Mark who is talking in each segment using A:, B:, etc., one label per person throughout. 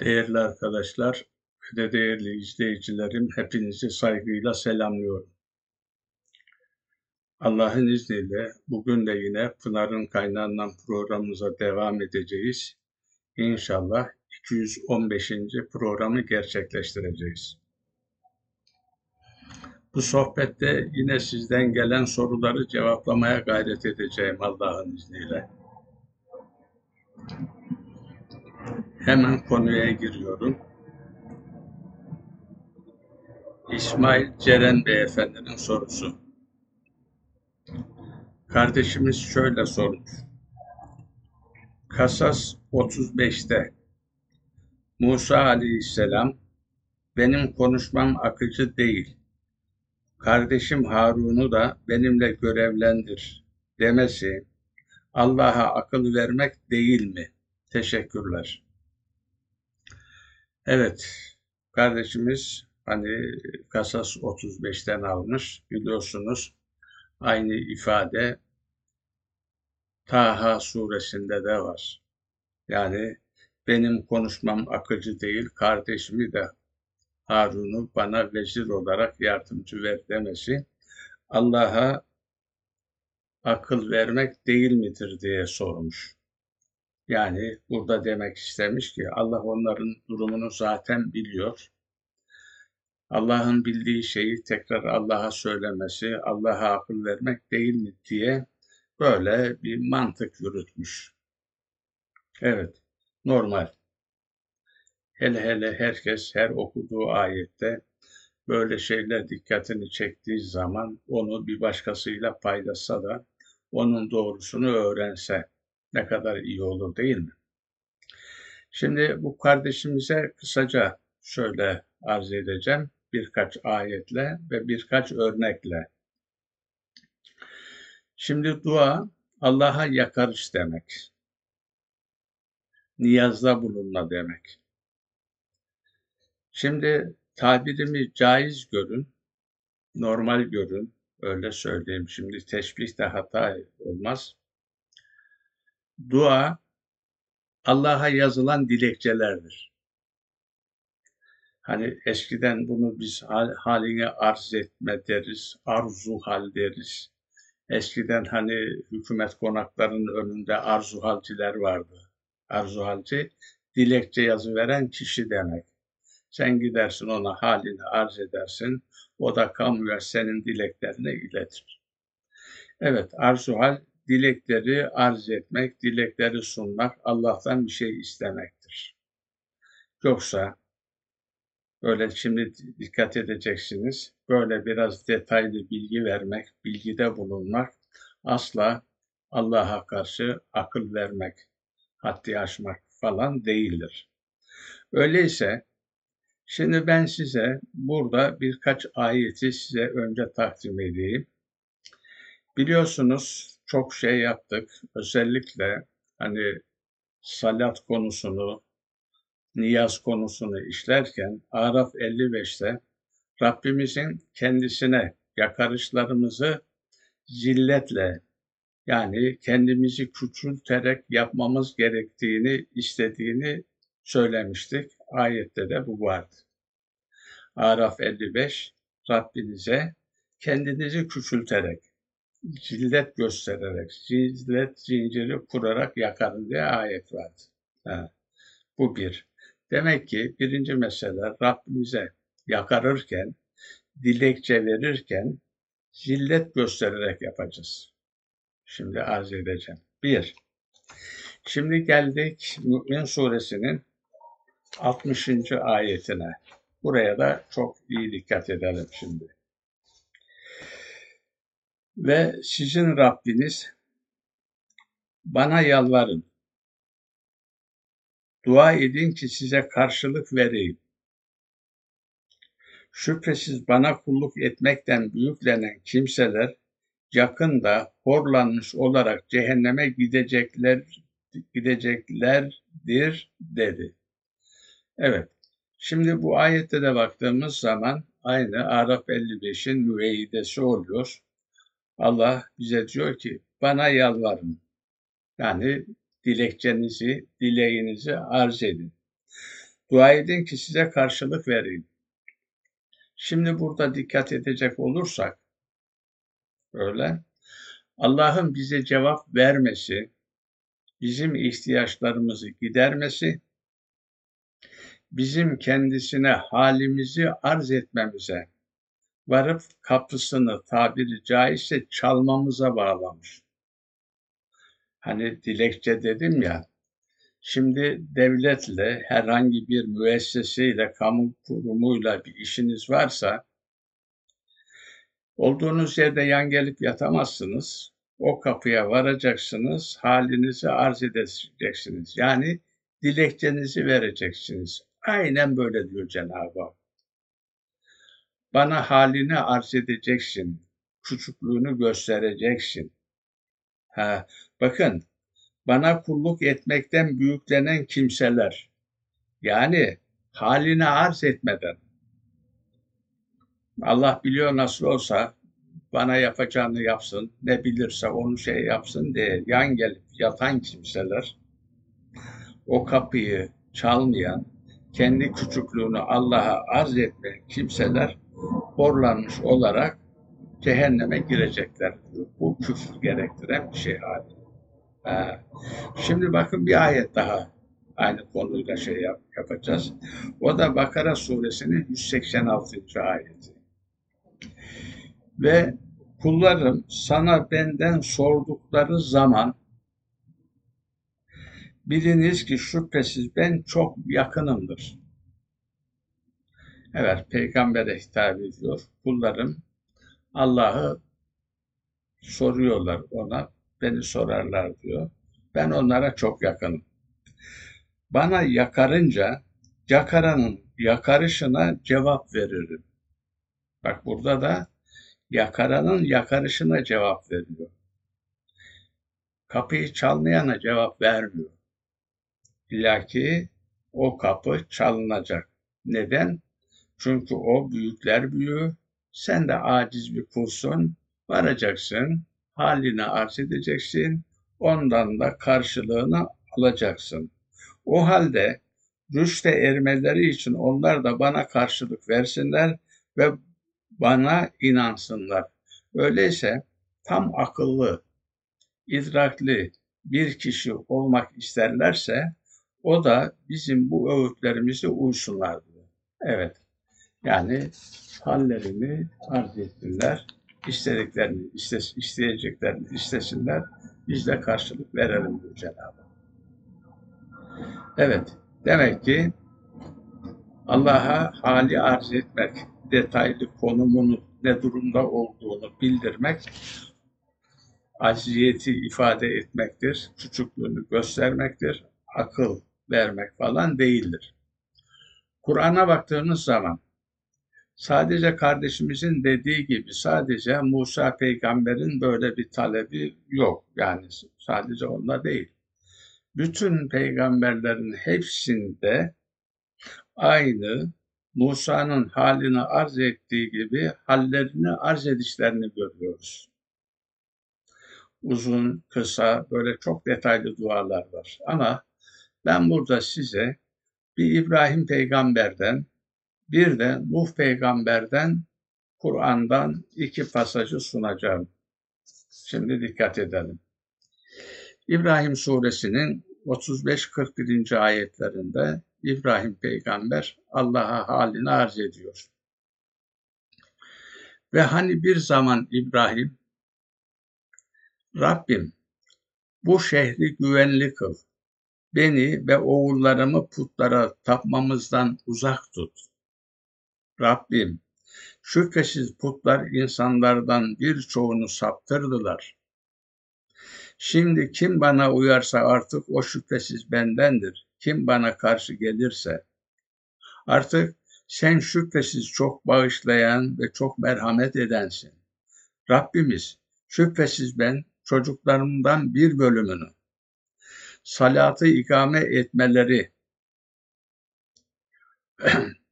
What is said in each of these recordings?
A: Değerli arkadaşlar ve de değerli izleyicilerim, hepinizi saygıyla selamlıyorum. Allah'ın izniyle bugün de yine Pınar'ın kaynağından programımıza devam edeceğiz. İnşallah 215. programı gerçekleştireceğiz. Bu sohbette yine sizden gelen soruları cevaplamaya gayret edeceğim Allah'ın izniyle. Hemen konuya giriyorum. İsmail Ceren Beyefendi'nin sorusu. Kardeşimiz şöyle sormuş. Kasas 35'te Musa Aleyhisselam benim konuşmam akıcı değil. Kardeşim Harun'u da benimle görevlendir demesi Allah'a akıl vermek değil mi? Teşekkürler. Evet, kardeşimiz hani Kasas 35'ten almış. Biliyorsunuz aynı ifade Taha suresinde de var. Yani benim konuşmam akıcı değil, kardeşimi de Harun'u bana vezir olarak yardımcı ver demesi Allah'a akıl vermek değil midir diye sormuş. Yani burada demek istemiş ki Allah onların durumunu zaten biliyor. Allah'ın bildiği şeyi tekrar Allah'a söylemesi, Allah'a akıl vermek değil mi diye böyle bir mantık yürütmüş. Evet, normal. Hele hele herkes her okuduğu ayette böyle şeyler dikkatini çektiği zaman onu bir başkasıyla paylaşsa da onun doğrusunu öğrense ne kadar iyi olur değil mi? Şimdi bu kardeşimize kısaca şöyle arz edeceğim birkaç ayetle ve birkaç örnekle. Şimdi dua Allah'a yakarış demek. Niyazda bulunma demek. Şimdi tabirimi caiz görün, normal görün, öyle söyleyeyim. Şimdi teşbih de hata olmaz. Dua Allah'a yazılan dilekçelerdir. Hani eskiden bunu biz haline arz etme deriz, arzu hal deriz. Eskiden hani hükümet konaklarının önünde arzuhalciler vardı. Arzuhalci, dilekçe yazı veren kişi demek. Sen gidersin ona halini arz edersin, o da kamuya senin dileklerini iletir. Evet, arzuhal dilekleri arz etmek, dilekleri sunmak, Allah'tan bir şey istemektir. Yoksa böyle şimdi dikkat edeceksiniz, böyle biraz detaylı bilgi vermek, bilgide bulunmak asla Allah'a karşı akıl vermek, haddi aşmak falan değildir. Öyleyse şimdi ben size burada birkaç ayeti size önce takdim edeyim. Biliyorsunuz çok şey yaptık. Özellikle hani salat konusunu, niyaz konusunu işlerken Araf 55'te Rabbimizin kendisine yakarışlarımızı zilletle yani kendimizi küçülterek yapmamız gerektiğini istediğini söylemiştik. Ayette de bu vardı. Araf 55 Rabbinize kendinizi küçülterek zillet göstererek, zillet zinciri kurarak yakarın diye ayet vardı. Ha, bu bir. Demek ki birinci mesele Rabbimize yakarırken, dilekçe verirken zillet göstererek yapacağız. Şimdi arz edeceğim. Bir. Şimdi geldik Mü'min suresinin 60. ayetine. Buraya da çok iyi dikkat edelim şimdi. Ve sizin Rabbiniz bana yalvarın. Dua edin ki size karşılık vereyim. Şüphesiz bana kulluk etmekten büyüklenen kimseler yakında horlanmış olarak cehenneme gidecekler gideceklerdir dedi. Evet. Şimdi bu ayette de baktığımız zaman aynı Arap 55'in müeyyidesi oluyor. Allah bize diyor ki bana yalvarın. Yani dilekçenizi, dileğinizi arz edin. Dua edin ki size karşılık vereyim. Şimdi burada dikkat edecek olursak, öyle, Allah'ın bize cevap vermesi, bizim ihtiyaçlarımızı gidermesi, bizim kendisine halimizi arz etmemize, varıp kapısını tabiri caizse çalmamıza bağlamış. Hani dilekçe dedim ya, şimdi devletle, herhangi bir müesseseyle, kamu kurumuyla bir işiniz varsa, olduğunuz yerde yan gelip yatamazsınız. O kapıya varacaksınız, halinizi arz edeceksiniz. Yani dilekçenizi vereceksiniz. Aynen böyle diyor Cenab-ı Hak. Bana halini arz edeceksin. Küçüklüğünü göstereceksin. Ha, bakın bana kulluk etmekten büyüklenen kimseler yani halini arz etmeden Allah biliyor nasıl olsa bana yapacağını yapsın, ne bilirse onu şey yapsın diye yan gelip yatan kimseler o kapıyı çalmayan, kendi küçüklüğünü Allah'a arz etmeyen kimseler borlanmış olarak cehenneme girecekler. Bu küfür gerektiren bir şey hali. Ha. Şimdi bakın bir ayet daha aynı konuyla şey yap, yapacağız. O da Bakara suresinin 186. ayeti. Ve kullarım sana benden sordukları zaman biliniz ki şüphesiz ben çok yakınımdır. Evet, peygambere hitap ediyor. Kullarım Allah'ı soruyorlar ona, beni sorarlar diyor. Ben onlara çok yakınım. Bana yakarınca yakaranın yakarışına cevap veririm. Bak burada da yakaranın yakarışına cevap veriyor. Kapıyı çalmayana cevap vermiyor. İlla ki o kapı çalınacak. Neden? Çünkü o büyükler büyüğü, sen de aciz bir kulsun, varacaksın, halini arz edeceksin, ondan da karşılığını alacaksın. O halde rüşte ermeleri için onlar da bana karşılık versinler ve bana inansınlar. Öyleyse tam akıllı, idrakli bir kişi olmak isterlerse o da bizim bu öğütlerimizi uysunlar diyor. Evet. Yani hallerini arz etsinler, istediklerini iste, isteyeceklerini istesinler, biz de karşılık verelim diyor Cenab-ı Evet, demek ki Allah'a hali arz etmek, detaylı konumunu ne durumda olduğunu bildirmek, acziyeti ifade etmektir, küçüklüğünü göstermektir, akıl vermek falan değildir. Kur'an'a baktığımız zaman sadece kardeşimizin dediği gibi sadece Musa peygamberin böyle bir talebi yok. Yani sadece onda değil. Bütün peygamberlerin hepsinde aynı Musa'nın halini arz ettiği gibi hallerini arz edişlerini görüyoruz. Uzun, kısa, böyle çok detaylı dualar var. Ama ben burada size bir İbrahim peygamberden, bir de Nuh peygamberden Kur'an'dan iki pasajı sunacağım. Şimdi dikkat edelim. İbrahim suresinin 35-41. ayetlerinde İbrahim peygamber Allah'a halini arz ediyor. Ve hani bir zaman İbrahim, Rabbim bu şehri güvenli kıl, beni ve oğullarımı putlara tapmamızdan uzak tut. Rabbim, şüphesiz putlar insanlardan birçoğunu saptırdılar. Şimdi kim bana uyarsa artık o şüphesiz bendendir. Kim bana karşı gelirse. Artık sen şüphesiz çok bağışlayan ve çok merhamet edensin. Rabbimiz, şüphesiz ben çocuklarımdan bir bölümünü salatı ikame etmeleri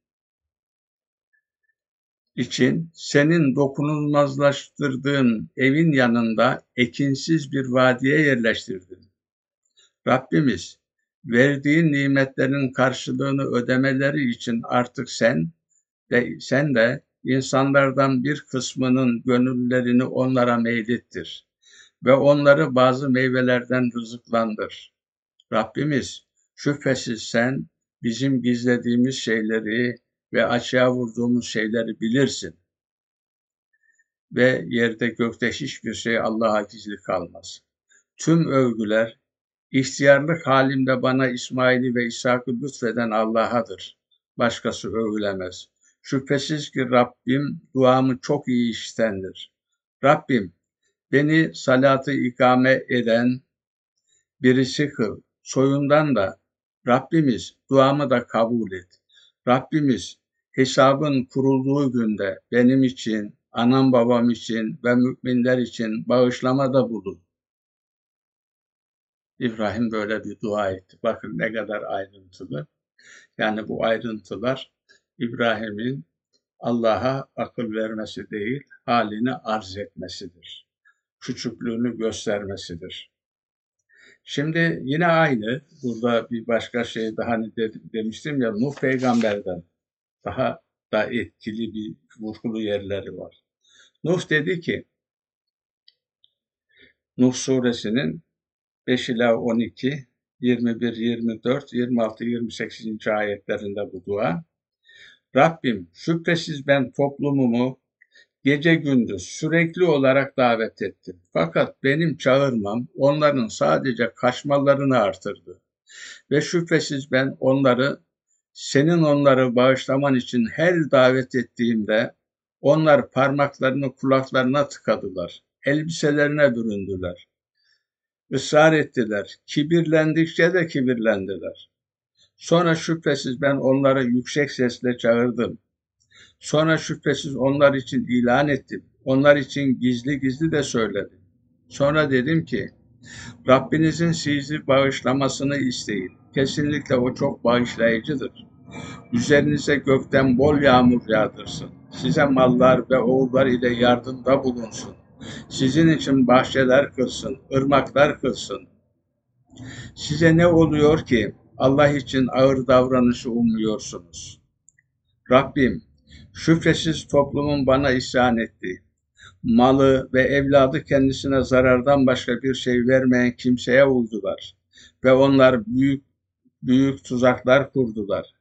A: için senin dokunulmazlaştırdığın evin yanında ekinsiz bir vadiye yerleştirdin. Rabbimiz verdiğin nimetlerin karşılığını ödemeleri için artık sen de, sen de insanlardan bir kısmının gönüllerini onlara meylettir ve onları bazı meyvelerden rızıklandır. Rabbimiz şüphesiz sen bizim gizlediğimiz şeyleri ve açığa vurduğumuz şeyleri bilirsin. Ve yerde gökte hiçbir şey Allah'a gizli kalmaz. Tüm övgüler, ihtiyarlık halimde bana İsmail'i ve İshak'ı lütfeden Allah'adır. Başkası övülemez. Şüphesiz ki Rabbim duamı çok iyi iştendir. Rabbim beni salatı ikame eden birisi kıl. Soyundan da Rabbimiz duamı da kabul et. Rabbimiz hesabın kurulduğu günde benim için, anam babam için ve müminler için bağışlamada bulun. İbrahim böyle bir dua etti. Bakın ne kadar ayrıntılı. Yani bu ayrıntılar İbrahim'in Allah'a akıl vermesi değil, halini arz etmesidir. Küçüklüğünü göstermesidir. Şimdi yine aynı, burada bir başka şey daha hani de, demiştim ya, Nuh peygamberden daha da etkili bir vurgulu yerleri var. Nuh dedi ki, Nuh suresinin 5 ila 12, 21, 24, 26, 28. ayetlerinde bu dua. Rabbim şüphesiz ben toplumumu gece gündüz sürekli olarak davet ettim. Fakat benim çağırmam onların sadece kaçmalarını artırdı. Ve şüphesiz ben onları senin onları bağışlaman için her davet ettiğimde onlar parmaklarını kulaklarına tıkadılar. Elbiselerine büründüler. Israr ettiler. Kibirlendikçe de kibirlendiler. Sonra şüphesiz ben onları yüksek sesle çağırdım. Sonra şüphesiz onlar için ilan ettim. Onlar için gizli gizli de söyledim. Sonra dedim ki, Rabbinizin sizi bağışlamasını isteyin. Kesinlikle o çok bağışlayıcıdır. Üzerinize gökten bol yağmur yağdırsın. Size mallar ve oğullar ile yardımda bulunsun. Sizin için bahçeler kılsın, ırmaklar kılsın. Size ne oluyor ki Allah için ağır davranışı umuyorsunuz? Rabbim, şüphesiz toplumun bana isyan etti. Malı ve evladı kendisine zarardan başka bir şey vermeyen kimseye uydular. Ve onlar büyük büyük tuzaklar kurdular.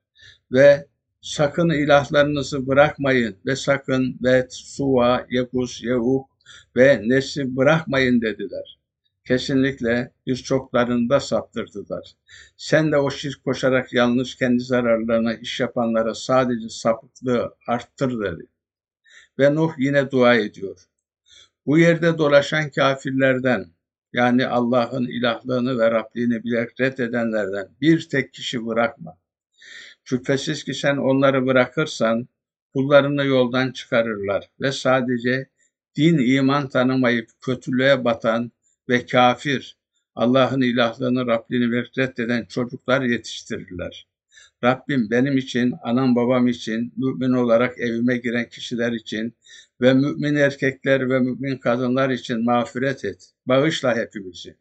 A: Ve sakın ilahlarınızı bırakmayın ve sakın ve Suva, Yekus, Yehuk ve Nes'i bırakmayın dediler. Kesinlikle birçoklarını da saptırdılar. Sen de o şirk koşarak yalnız kendi zararlarına iş yapanlara sadece sapıklığı arttır dedi. Ve Nuh yine dua ediyor. Bu yerde dolaşan kafirlerden yani Allah'ın ilahlığını ve Rabbini bilerek reddedenlerden bir tek kişi bırakma. Şüphesiz ki sen onları bırakırsan kullarını yoldan çıkarırlar ve sadece din iman tanımayıp kötülüğe batan ve kafir, Allah'ın ilahlığını, Rabbini reddeden çocuklar yetiştirirler. Rabbim benim için, anam babam için, mümin olarak evime giren kişiler için ve mümin erkekler ve mümin kadınlar için mağfiret et. Bağışla hepimizi.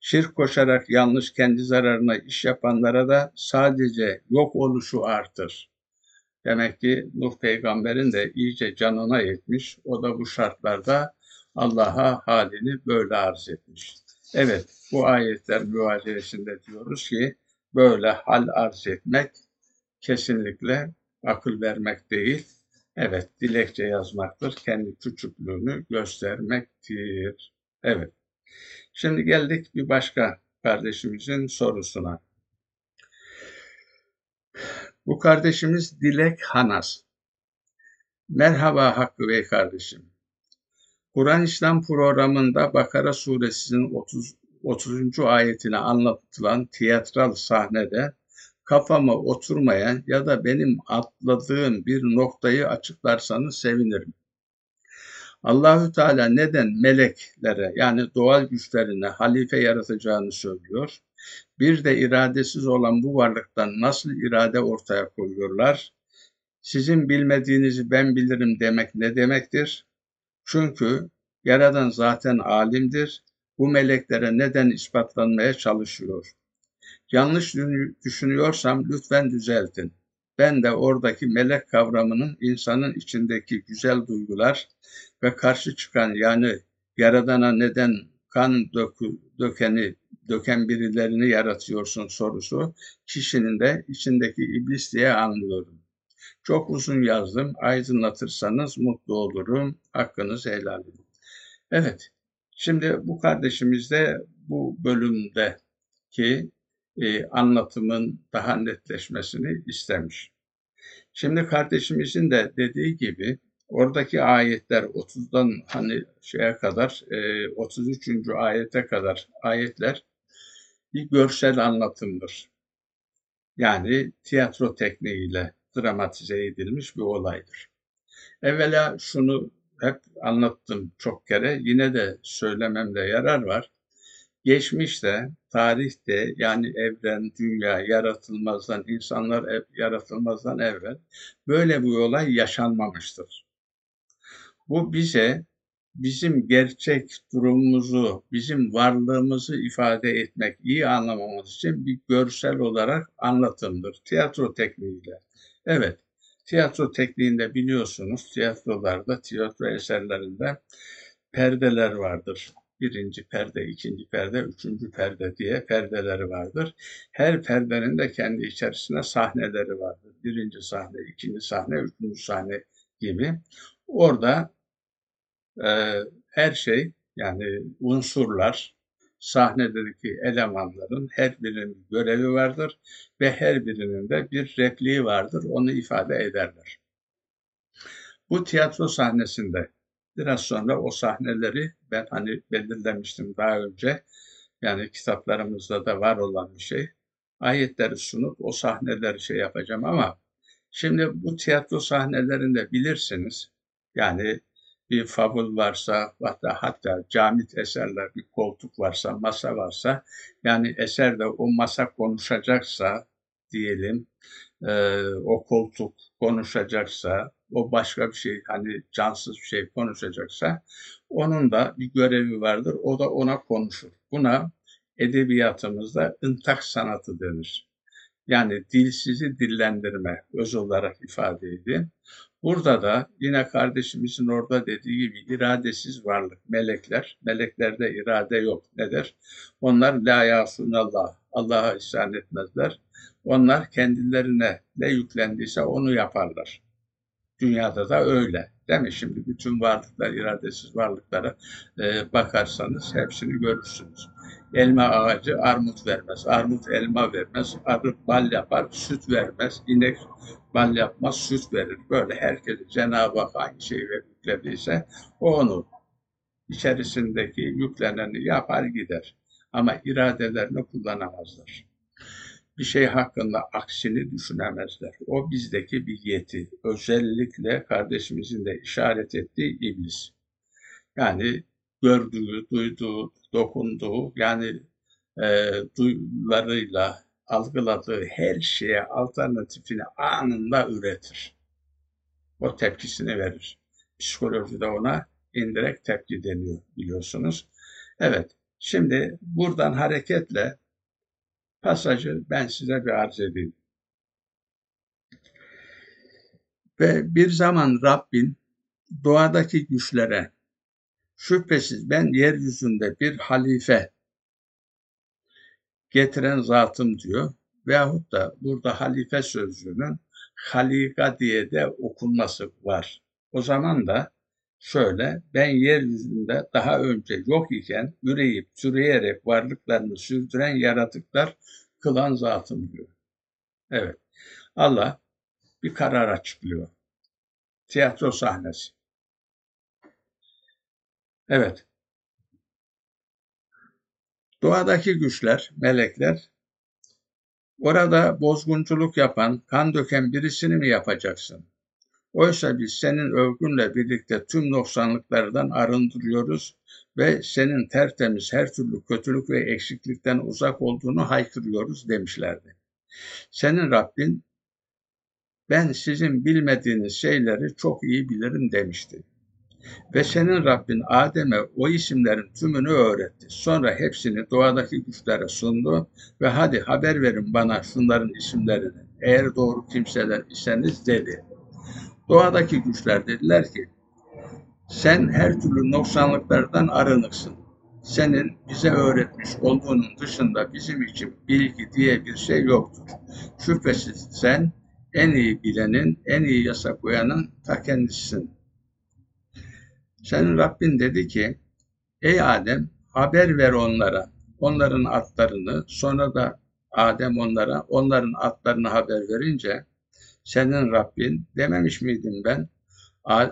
A: Şirk koşarak yanlış kendi zararına iş yapanlara da sadece yok oluşu artır. Demek ki Nuh peygamberin de iyice canına yetmiş. O da bu şartlarda Allah'a halini böyle arz etmiş. Evet, bu ayetler müvazenesinde diyoruz ki böyle hal arz etmek kesinlikle akıl vermek değil. Evet, dilekçe yazmaktır. Kendi küçüklüğünü göstermektir. Evet. Şimdi geldik bir başka kardeşimizin sorusuna. Bu kardeşimiz Dilek Hanas. Merhaba Hakkı Bey kardeşim. Kur'an İslam programında Bakara suresinin 30, 30. ayetine anlatılan tiyatral sahnede kafama oturmayan ya da benim atladığım bir noktayı açıklarsanız sevinirim. Allahü Teala neden meleklere yani doğal güçlerine halife yaratacağını söylüyor? Bir de iradesiz olan bu varlıktan nasıl irade ortaya koyuyorlar? Sizin bilmediğinizi ben bilirim demek ne demektir? Çünkü Yaradan zaten alimdir. Bu meleklere neden ispatlanmaya çalışıyor? Yanlış düşünüyorsam lütfen düzeltin. Ben de oradaki melek kavramının insanın içindeki güzel duygular ve karşı çıkan yani yaradana neden kan dökü, dökeni döken birilerini yaratıyorsun sorusu kişinin de içindeki iblis diye anlıyorum. Çok uzun yazdım. Aydınlatırsanız mutlu olurum. Hakkınız helal. Evet. Şimdi bu kardeşimiz de bu bölümdeki e, anlatımın daha netleşmesini istemiş. Şimdi kardeşimizin de dediği gibi oradaki ayetler 30'dan hani şeye kadar e, 33. ayete kadar ayetler bir görsel anlatımdır. Yani tiyatro tekniğiyle dramatize edilmiş bir olaydır. Evvela şunu hep anlattım çok kere, yine de söylememde yarar var. Geçmişte, tarihte yani evren, dünya yaratılmazdan, insanlar ev, yaratılmazdan evvel böyle bir olay yaşanmamıştır. Bu bize bizim gerçek durumumuzu, bizim varlığımızı ifade etmek, iyi anlamamız için bir görsel olarak anlatımdır. Tiyatro tekniğiyle. Evet, tiyatro tekniğinde biliyorsunuz, tiyatrolarda, tiyatro eserlerinde perdeler vardır. Birinci perde, ikinci perde, üçüncü perde diye perdeleri vardır. Her perdenin de kendi içerisinde sahneleri vardır. Birinci sahne, ikinci sahne, üçüncü sahne gibi. Orada e, her şey yani unsurlar, sahnedeki elemanların her birinin görevi vardır ve her birinin de bir repliği vardır. Onu ifade ederler. Bu tiyatro sahnesinde biraz sonra o sahneleri ben hani belirlemiştim daha önce. Yani kitaplarımızda da var olan bir şey. Ayetleri sunup o sahneleri şey yapacağım ama şimdi bu tiyatro sahnelerinde bilirsiniz. Yani bir fabul varsa hatta hatta camit eserler bir koltuk varsa masa varsa yani eserde o masa konuşacaksa diyelim e, o koltuk konuşacaksa o başka bir şey hani cansız bir şey konuşacaksa onun da bir görevi vardır o da ona konuşur. Buna edebiyatımızda ıntak sanatı denir. Yani dilsizi dillendirme öz olarak ifade edin. Burada da yine kardeşimizin orada dediği gibi iradesiz varlık, melekler. Meleklerde irade yok. Nedir? Onlar la yasunallah. Allah'a isyan etmezler. Onlar kendilerine ne yüklendiyse onu yaparlar. Dünyada da öyle. Değil mi? Şimdi bütün varlıklar, iradesiz varlıklara e, bakarsanız hepsini görürsünüz. Elma ağacı armut vermez, armut elma vermez, arı bal yapar, süt vermez, inek bal yapmaz, süt verir. Böyle herkes Cenab-ı Hak hangi şeyi yüklediyse o onu içerisindeki yükleneni yapar gider. Ama iradelerini kullanamazlar. Bir şey hakkında aksini düşünemezler. O bizdeki bir yeti. Özellikle kardeşimizin de işaret ettiği iblis. Yani gördüğü, duyduğu, dokunduğu yani e, duyularıyla algıladığı her şeye alternatifini anında üretir. O tepkisini verir. Psikolojide ona indirekt tepki deniyor biliyorsunuz. Evet, şimdi buradan hareketle pasajı ben size bir arz edeyim. Ve bir zaman Rabbin doğadaki güçlere şüphesiz ben yeryüzünde bir halife getiren zatım diyor. Veyahut da burada halife sözcüğünün halika diye de okunması var. O zaman da şöyle ben yeryüzünde daha önce yok iken üreyip türeyerek varlıklarını sürdüren yaratıklar kılan zatım diyor. Evet. Allah bir karar açıklıyor. Tiyatro sahnesi. Evet. Doğadaki güçler, melekler, orada bozgunculuk yapan, kan döken birisini mi yapacaksın? Oysa biz senin övgünle birlikte tüm noksanlıklardan arındırıyoruz ve senin tertemiz her türlü kötülük ve eksiklikten uzak olduğunu haykırıyoruz demişlerdi. Senin Rabbin ben sizin bilmediğiniz şeyleri çok iyi bilirim demişti. Ve senin Rabbin Adem'e o isimlerin tümünü öğretti. Sonra hepsini doğadaki güçlere sundu ve hadi haber verin bana şunların isimlerini. Eğer doğru kimseler iseniz dedi. Doğadaki güçler dediler ki sen her türlü noksanlıklardan arınıksın. Senin bize öğretmiş olduğunun dışında bizim için bilgi diye bir şey yoktur. Şüphesiz sen en iyi bilenin, en iyi yasa koyanın ta kendisisin. Senin Rabbin dedi ki, ey Adem haber ver onlara, onların atlarını, sonra da Adem onlara, onların atlarını haber verince, senin Rabbin dememiş miydim ben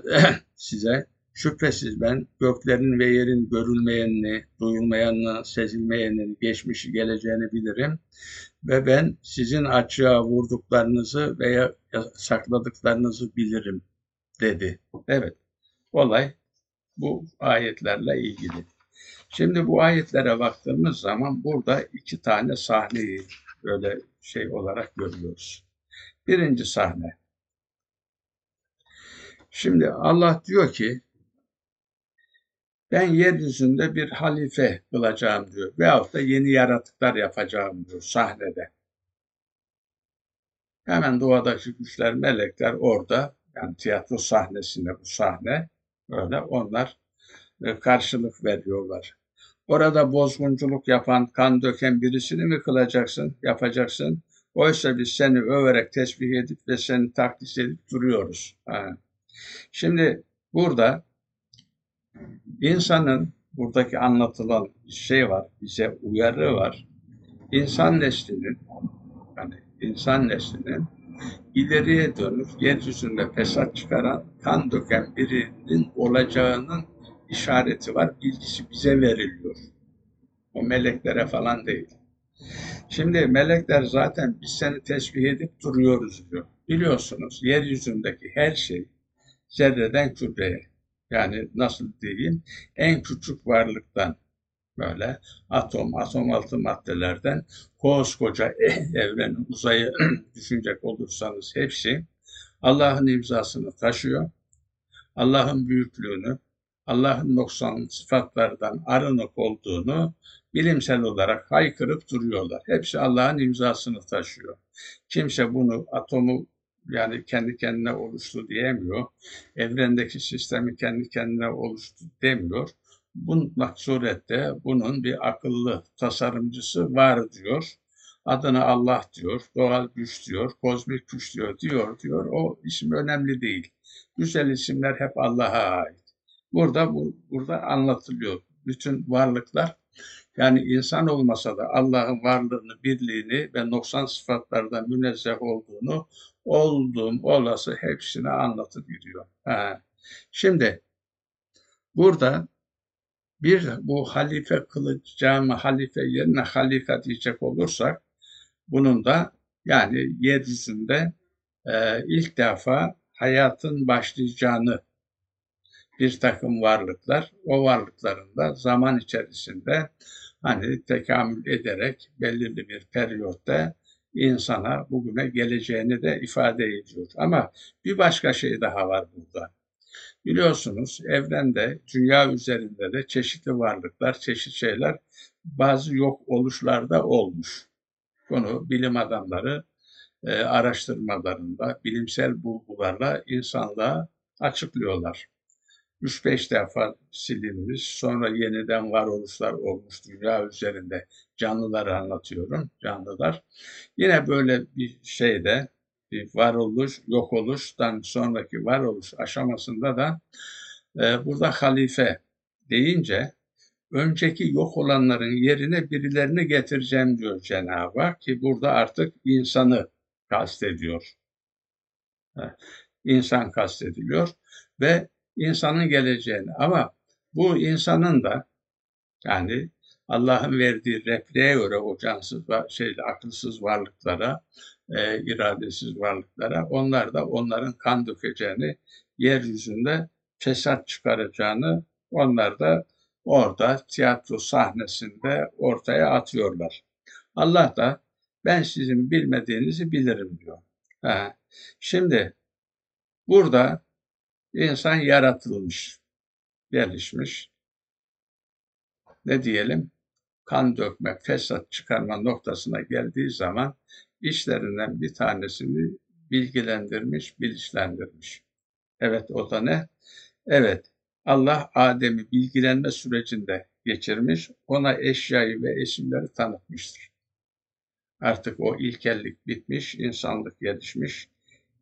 A: size, şüphesiz ben göklerin ve yerin görülmeyenini, duyulmayanını, sezilmeyenini, geçmişi, geleceğini bilirim. Ve ben sizin açığa vurduklarınızı veya sakladıklarınızı bilirim dedi. Evet, olay bu ayetlerle ilgili. Şimdi bu ayetlere baktığımız zaman burada iki tane sahneyi böyle şey olarak görüyoruz. Birinci sahne. Şimdi Allah diyor ki ben yeryüzünde bir halife kılacağım diyor. Veyahut da yeni yaratıklar yapacağım diyor sahnede. Hemen doğadaki güçler, melekler orada. Yani tiyatro sahnesinde bu sahne. Öyle onlar e, karşılık veriyorlar. Orada bozgunculuk yapan, kan döken birisini mi kılacaksın, yapacaksın? Oysa biz seni överek tesbih edip ve seni takdis edip duruyoruz. Ha. Şimdi burada insanın buradaki anlatılan şey var, bize uyarı var. İnsan neslinin, yani insan neslinin ileriye dönüp yeryüzünde fesat çıkaran, kan döken birinin olacağının işareti var, bilgisi bize veriliyor. O meleklere falan değil. Şimdi melekler zaten biz seni tesbih edip duruyoruz diyor. Biliyorsunuz yeryüzündeki her şey zerreden kübreye yani nasıl diyeyim en küçük varlıktan böyle atom, atom altı maddelerden koskoca evrenin uzayı düşünecek olursanız hepsi Allah'ın imzasını taşıyor. Allah'ın büyüklüğünü, Allah'ın noksan sıfatlardan arınık olduğunu bilimsel olarak haykırıp duruyorlar. Hepsi Allah'ın imzasını taşıyor. Kimse bunu atomu yani kendi kendine oluştu diyemiyor. Evrendeki sistemi kendi kendine oluştu demiyor. Bu surette bunun bir akıllı tasarımcısı var diyor. Adına Allah diyor, doğal güç diyor, kozmik güç diyor, diyor, diyor. O isim önemli değil. Güzel isimler hep Allah'a ait. Burada bu, burada anlatılıyor. Bütün varlıklar yani insan olmasa da Allah'ın varlığını, birliğini ve noksan sıfatlardan münezzeh olduğunu olduğum olası hepsini anlatıp gidiyor. Ha. Şimdi burada bir bu halife kılacağımı halife yerine halife diyecek olursak bunun da yani yeryüzünde e, ilk defa hayatın başlayacağını bir takım varlıklar, o varlıkların da zaman içerisinde hani tekamül ederek belirli bir periyotta insana bugüne geleceğini de ifade ediyor. Ama bir başka şey daha var burada. Biliyorsunuz evrende, dünya üzerinde de çeşitli varlıklar, çeşitli şeyler bazı yok oluşlarda olmuş. Bunu bilim adamları e, araştırmalarında, bilimsel bulgularla insanlığa açıklıyorlar. 3-5 defa silinmiş, sonra yeniden varoluşlar olmuş dünya üzerinde. Canlıları anlatıyorum, canlılar. Yine böyle bir şeyde, varoluş, yok oluştan sonraki varoluş aşamasında da e, burada halife deyince önceki yok olanların yerine birilerini getireceğim diyor Cenab-ı Hak ki burada artık insanı kastediyor. İnsan kastediliyor ve insanın geleceğini ama bu insanın da yani Allah'ın verdiği repliğe göre o cansız şeyle akılsız varlıklara, e, iradesiz varlıklara onlar da onların kan dökeceğini, yeryüzünde fesat çıkaracağını onlar da orada tiyatro sahnesinde ortaya atıyorlar. Allah da ben sizin bilmediğinizi bilirim diyor. Ha. Şimdi burada insan yaratılmış. gelişmiş. Ne diyelim? Kan dökme, fesat çıkarma noktasına geldiği zaman işlerinden bir tanesini bilgilendirmiş, bilinçlendirmiş. Evet o da ne? Evet Allah Adem'i bilgilenme sürecinde geçirmiş, ona eşyayı ve isimleri tanıtmıştır. Artık o ilkellik bitmiş, insanlık gelişmiş.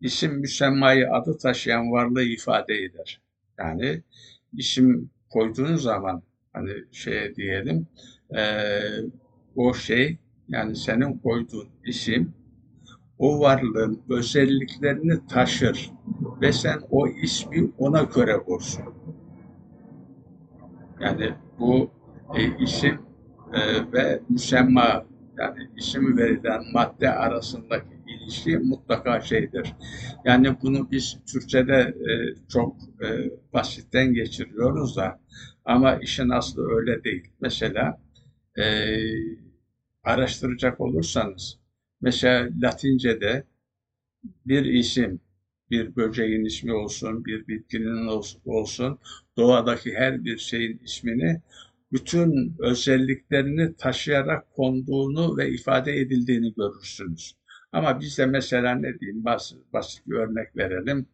A: İsim müsemmayı adı taşıyan varlığı ifade eder. Yani isim koyduğun zaman hani şey diyelim e, o şey yani senin koyduğun isim o varlığın özelliklerini taşır ve sen o ismi ona göre vursun. Yani bu e, isim e, ve müsemma yani isim verilen madde arasındaki ilişki mutlaka şeydir. Yani bunu biz Türkçe'de e, çok e, basitten geçiriyoruz da ama işin aslı öyle değil. Mesela e, araştıracak olursanız mesela Latince'de bir isim bir böceğin ismi olsun, bir bitkinin olsun, doğadaki her bir şeyin ismini bütün özelliklerini taşıyarak konduğunu ve ifade edildiğini görürsünüz. Ama bizde mesela ne diyeyim basit, basit bir örnek verelim.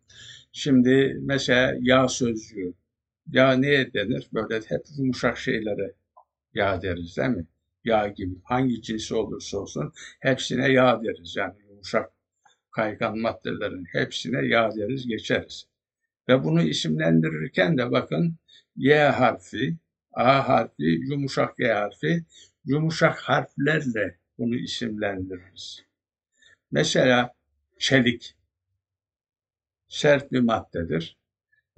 A: Şimdi mesela yağ sözcüğü. Yağ neye denir? Böyle hep yumuşak şeylere yağ deriz değil mi? Yağ gibi. Hangi cinsi olursa olsun hepsine yağ deriz. Yani yumuşak kaygan maddelerin hepsine yağ deriz geçeriz. Ve bunu isimlendirirken de bakın Y harfi, A harfi, yumuşak Y harfi, yumuşak harflerle bunu isimlendiririz. Mesela çelik sert bir maddedir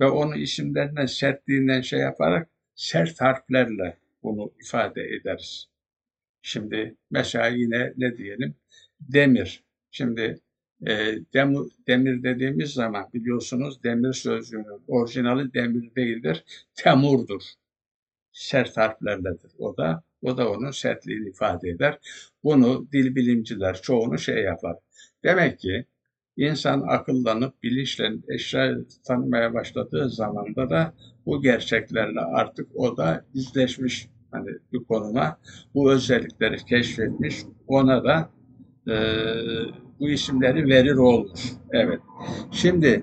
A: ve onu isimlerinden sertliğinden şey yaparak sert harflerle bunu ifade ederiz. Şimdi mesela yine ne diyelim? Demir. Şimdi e, demir, demir dediğimiz zaman biliyorsunuz demir sözcüğünün orijinali demir değildir, temurdur. Sert harflerledir. O da o da onun sertliğini ifade eder. Bunu dil bilimciler çoğunu şey yapar. Demek ki insan akıllanıp bilinçle eşya tanımaya başladığı zamanda da bu gerçeklerle artık o da yüzleşmiş hani bir konuma bu özellikleri keşfetmiş. Ona da e, bu isimleri verir olmuş. Evet. Şimdi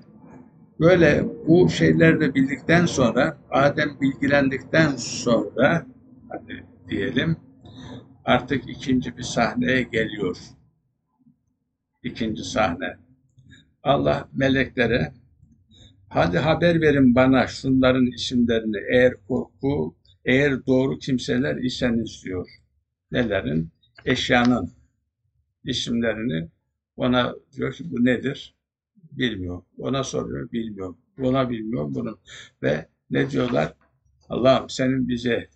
A: böyle bu şeyleri bildikten sonra Adem bilgilendikten sonra hani diyelim artık ikinci bir sahneye geliyor. İkinci sahne. Allah meleklere hadi haber verin bana şunların isimlerini eğer korku eğer doğru kimseler iseniz diyor. Nelerin? Eşyanın isimlerini ona diyor ki bu nedir? Bilmiyor. Ona soruyor, bilmiyor. Ona bilmiyor bunun. Ve ne diyorlar? Allah'ım senin bize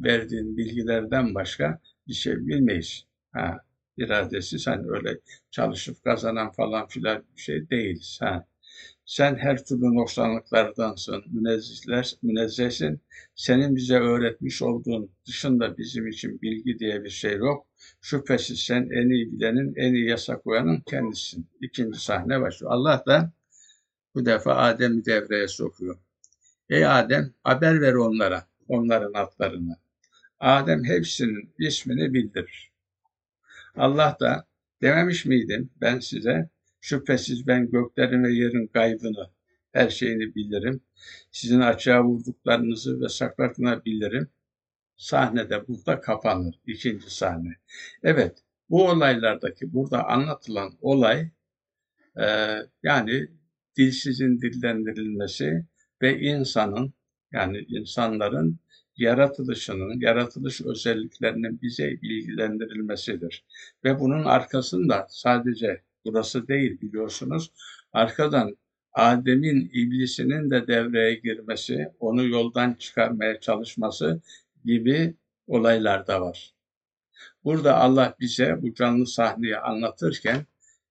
A: verdiğin bilgilerden başka bir şey bilmeyiz. Ha, iradesi sen öyle çalışıp kazanan falan filan bir şey değiliz. Ha. Sen her türlü noksanlıklardansın, münezzehler, münezzehsin. Senin bize öğretmiş olduğun dışında bizim için bilgi diye bir şey yok. Şüphesiz sen en iyi bilenin, en iyi yasak koyanın kendisin. İkinci sahne başlıyor. Allah da bu defa Adem'i devreye sokuyor. Ey Adem haber ver onlara, onların adlarını. Adem hepsinin ismini bildirir. Allah da dememiş miydim ben size şüphesiz ben göklerin ve yerin gaybını her şeyini bilirim. Sizin açığa vurduklarınızı ve sakladığını bilirim sahnede burada kapanır. ikinci sahne. Evet, bu olaylardaki burada anlatılan olay e, yani dilsizin dillendirilmesi ve insanın yani insanların yaratılışının, yaratılış özelliklerinin bize bilgilendirilmesidir. Ve bunun arkasında sadece burası değil biliyorsunuz, arkadan Adem'in iblisinin de devreye girmesi, onu yoldan çıkarmaya çalışması gibi olaylar da var. Burada Allah bize bu canlı sahneyi anlatırken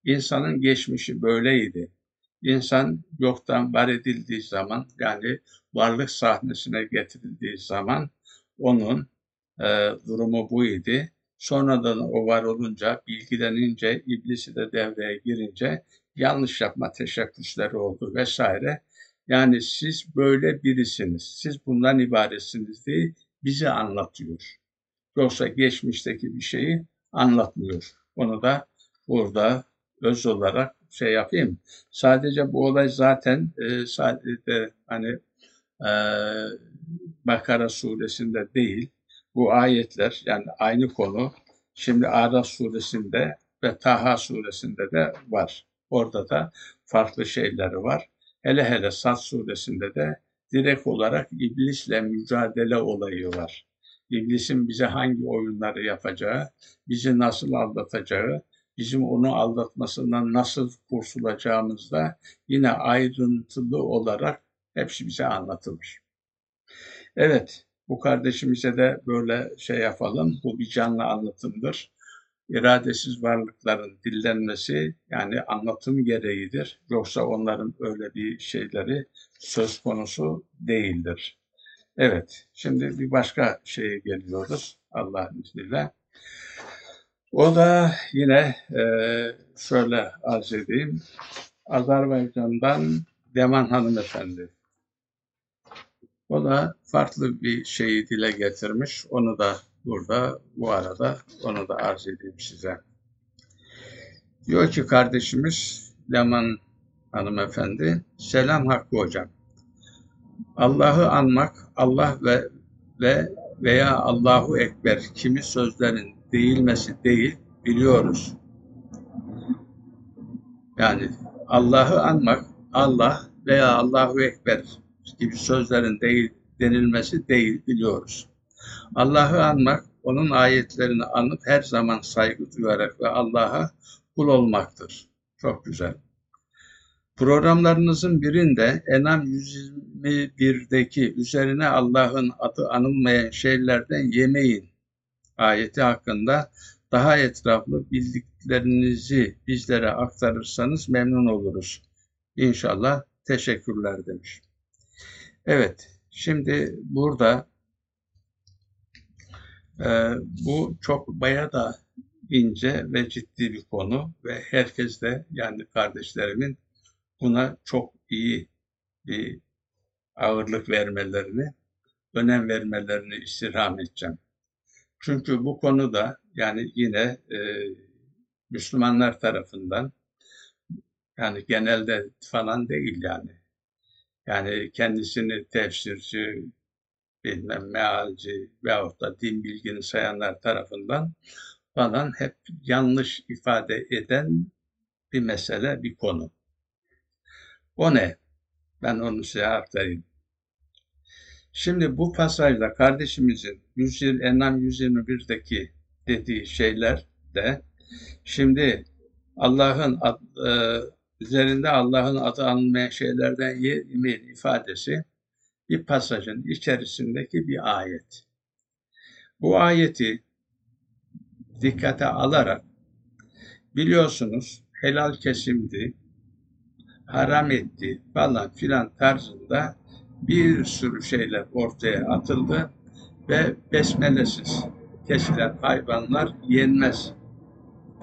A: insanın geçmişi böyleydi. İnsan yoktan var edildiği zaman yani varlık sahnesine getirildiği zaman onun e, durumu buydu. Sonradan o var olunca, bilgilenince, iblisi de devreye girince yanlış yapma teşebbüsleri oldu vesaire. Yani siz böyle birisiniz. Siz bundan ibaretsiniz diye bize anlatıyor. Yoksa geçmişteki bir şeyi anlatmıyor. Onu da burada öz olarak şey yapayım. Sadece bu olay zaten e, sadece hani e, Bakara suresinde değil. Bu ayetler yani aynı konu şimdi Araf suresinde ve Taha suresinde de var. Orada da farklı şeyleri var. Hele hele Sad suresinde de direkt olarak iblisle mücadele olayı var. İblisin bize hangi oyunları yapacağı, bizi nasıl aldatacağı, bizim onu aldatmasından nasıl kurtulacağımız da yine ayrıntılı olarak hepsi bize anlatılır. Evet, bu kardeşimize de böyle şey yapalım. Bu bir canlı anlatımdır. İradesiz varlıkların dillenmesi yani anlatım gereğidir. Yoksa onların öyle bir şeyleri söz konusu değildir. Evet, şimdi bir başka şeye geliyoruz Allah'ın izniyle. O da yine e, şöyle arz edeyim. Azerbaycan'dan Deman hanımefendi. O da farklı bir şeyi dile getirmiş. Onu da burada bu arada onu da arz edeyim size. Diyor ki kardeşimiz Leman hanımefendi, selam Hakkı hocam. Allah'ı anmak, Allah ve ve veya Allahu Ekber kimi sözlerin değilmesi değil biliyoruz. Yani Allah'ı anmak, Allah veya Allahu Ekber gibi sözlerin değil denilmesi değil biliyoruz. Allah'ı anmak, onun ayetlerini anıp her zaman saygı duyarak ve Allah'a kul olmaktır. Çok güzel. Programlarınızın birinde Enam 121'deki üzerine Allah'ın adı anılmayan şeylerden yemeyin ayeti hakkında daha etraflı bildiklerinizi bizlere aktarırsanız memnun oluruz. İnşallah teşekkürler demiş. Evet, şimdi burada e, bu çok baya da ince ve ciddi bir konu ve herkes de yani kardeşlerimin buna çok iyi bir ağırlık vermelerini, önem vermelerini istirham edeceğim. Çünkü bu konuda yani yine e, Müslümanlar tarafından yani genelde falan değil yani. Yani kendisini tefsirci, bilmem mealci veyahut da din bilgini sayanlar tarafından falan hep yanlış ifade eden bir mesele, bir konu. O ne? Ben onu size aktarayım. Şimdi bu pasajda kardeşimizin 120, Enam 121'deki dediği şeyler de şimdi Allah'ın e, üzerinde Allah'ın adı anılmayan şeylerden yemeyin ifadesi bir pasajın içerisindeki bir ayet. Bu ayeti dikkate alarak biliyorsunuz helal kesimdi, haram etti falan filan tarzında bir sürü şeyler ortaya atıldı ve besmelesiz kesilen hayvanlar yenmez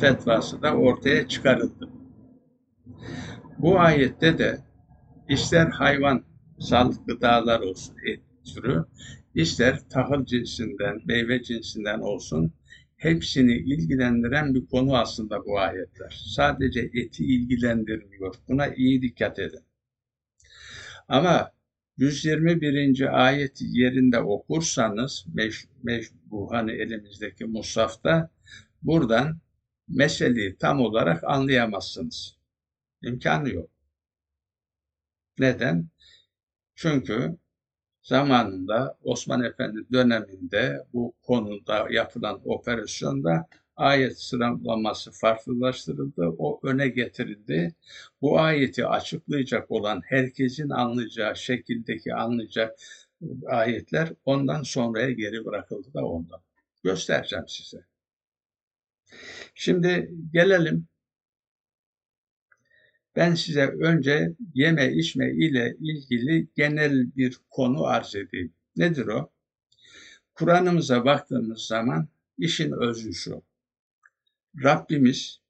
A: fetvası da ortaya çıkarıldı. Bu ayette de ister hayvan sal gıdalar olsun et türü, ister tahıl cinsinden, meyve cinsinden olsun hepsini ilgilendiren bir konu aslında bu ayetler. Sadece eti ilgilendirmiyor. Buna iyi dikkat edin. Ama 121. ayet yerinde okursanız meş, meş, hani elimizdeki musafta buradan meseleyi tam olarak anlayamazsınız. İmkanı yok. Neden? Çünkü zamanında Osman Efendi döneminde bu konuda yapılan operasyonda ayet sıralaması farklılaştırıldı, o öne getirildi. Bu ayeti açıklayacak olan herkesin anlayacağı şekildeki anlayacak ayetler ondan sonraya geri bırakıldı da ondan. Göstereceğim size. Şimdi gelelim. Ben size önce yeme içme ile ilgili genel bir konu arz edeyim. Nedir o? Kur'an'ımıza baktığımız zaman işin özü şu. Rabbimiz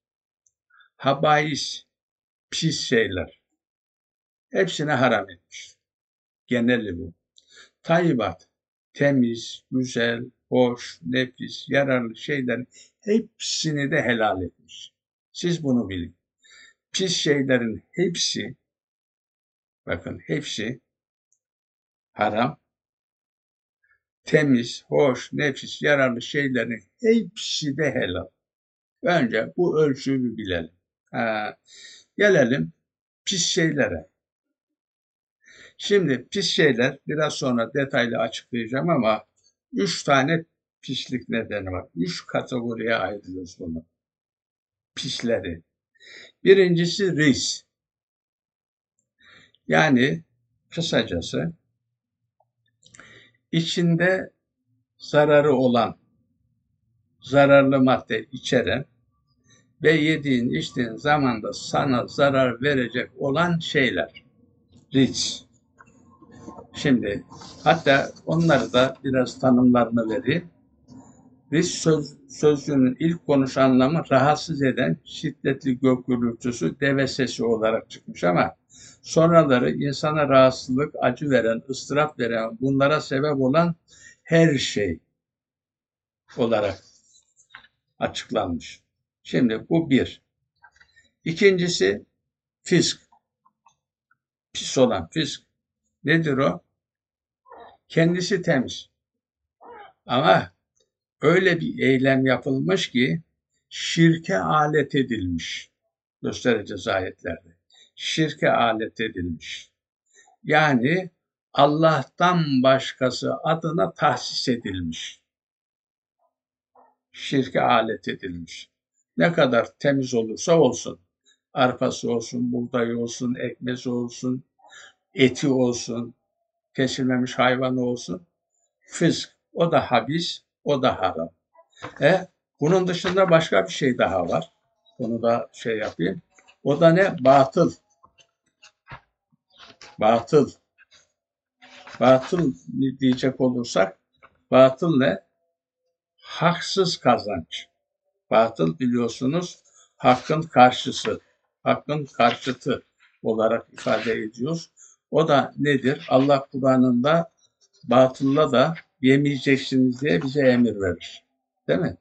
A: habais, pis şeyler, hepsine haram etmiş. Geneli bu. Tayyibat, temiz, güzel, hoş, nefis, yararlı şeylerin hepsini de helal etmiş. Siz bunu bilin. Pis şeylerin hepsi, bakın hepsi haram, temiz, hoş, nefis, yararlı şeylerin hepsi de helal. Önce bu ölçüyü bilelim. Ha, gelelim pis şeylere. Şimdi pis şeyler biraz sonra detaylı açıklayacağım ama üç tane pislik nedeni var. Üç kategoriye ayırıyoruz bunu. Pisleri. Birincisi ris. Yani kısacası içinde zararı olan, zararlı madde içeren ve yediğin içtiğin zamanda sana zarar verecek olan şeyler. Ris. Şimdi hatta onları da biraz tanımlarını vereyim. Ris söz, sözcüğünün ilk konuş anlamı rahatsız eden şiddetli gök gürültüsü deve sesi olarak çıkmış ama sonraları insana rahatsızlık, acı veren, ıstırap veren, bunlara sebep olan her şey olarak açıklanmış. Şimdi bu bir. İkincisi fisk. Pis olan fisk. Nedir o? Kendisi temiz. Ama öyle bir eylem yapılmış ki şirke alet edilmiş. Göstereceğiz ayetlerde. Şirke alet edilmiş. Yani Allah'tan başkası adına tahsis edilmiş. Şirke alet edilmiş. Ne kadar temiz olursa olsun. Arpası olsun, buğdayı olsun, ekmezi olsun, eti olsun, kesilmemiş hayvanı olsun. Fısk, o da habis, o da haram. E, bunun dışında başka bir şey daha var. Onu da şey yapayım. O da ne? Batıl. Batıl. Batıl diyecek olursak, batıl ne? Haksız kazanç. Batıl biliyorsunuz hakkın karşısı, hakkın karşıtı olarak ifade ediyoruz. O da nedir? Allah Kur'an'ında batılla da yemeyeceksiniz diye bize emir verir. Değil mi?